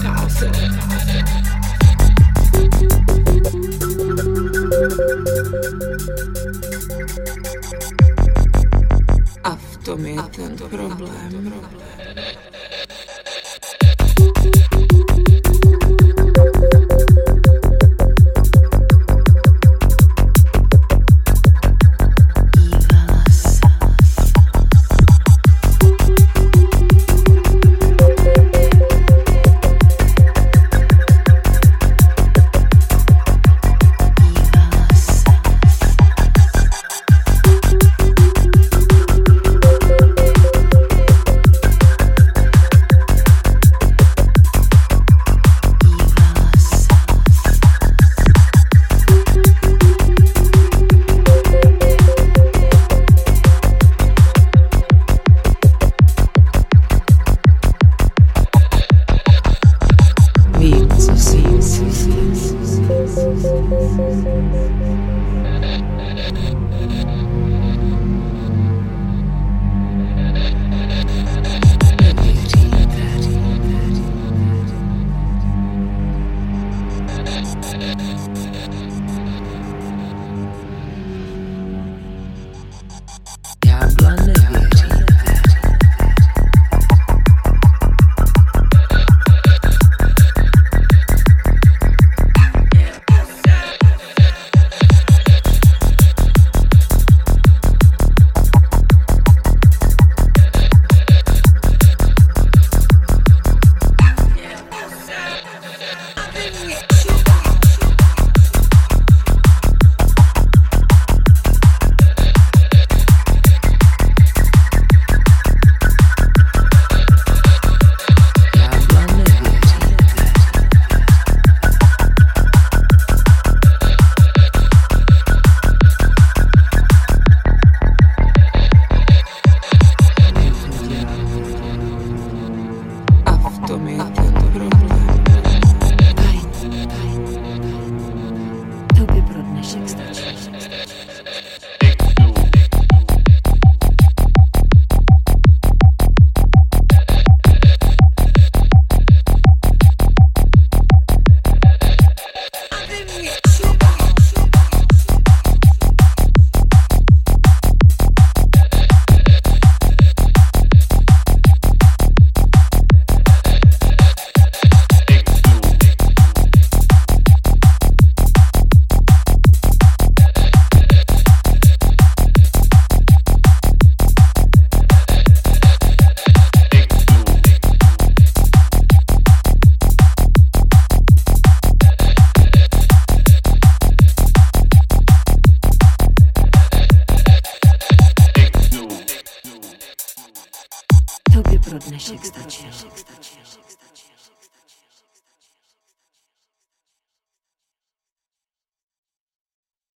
A v tom je ten problém. Dívala senses. Gerçek Shake that saçı.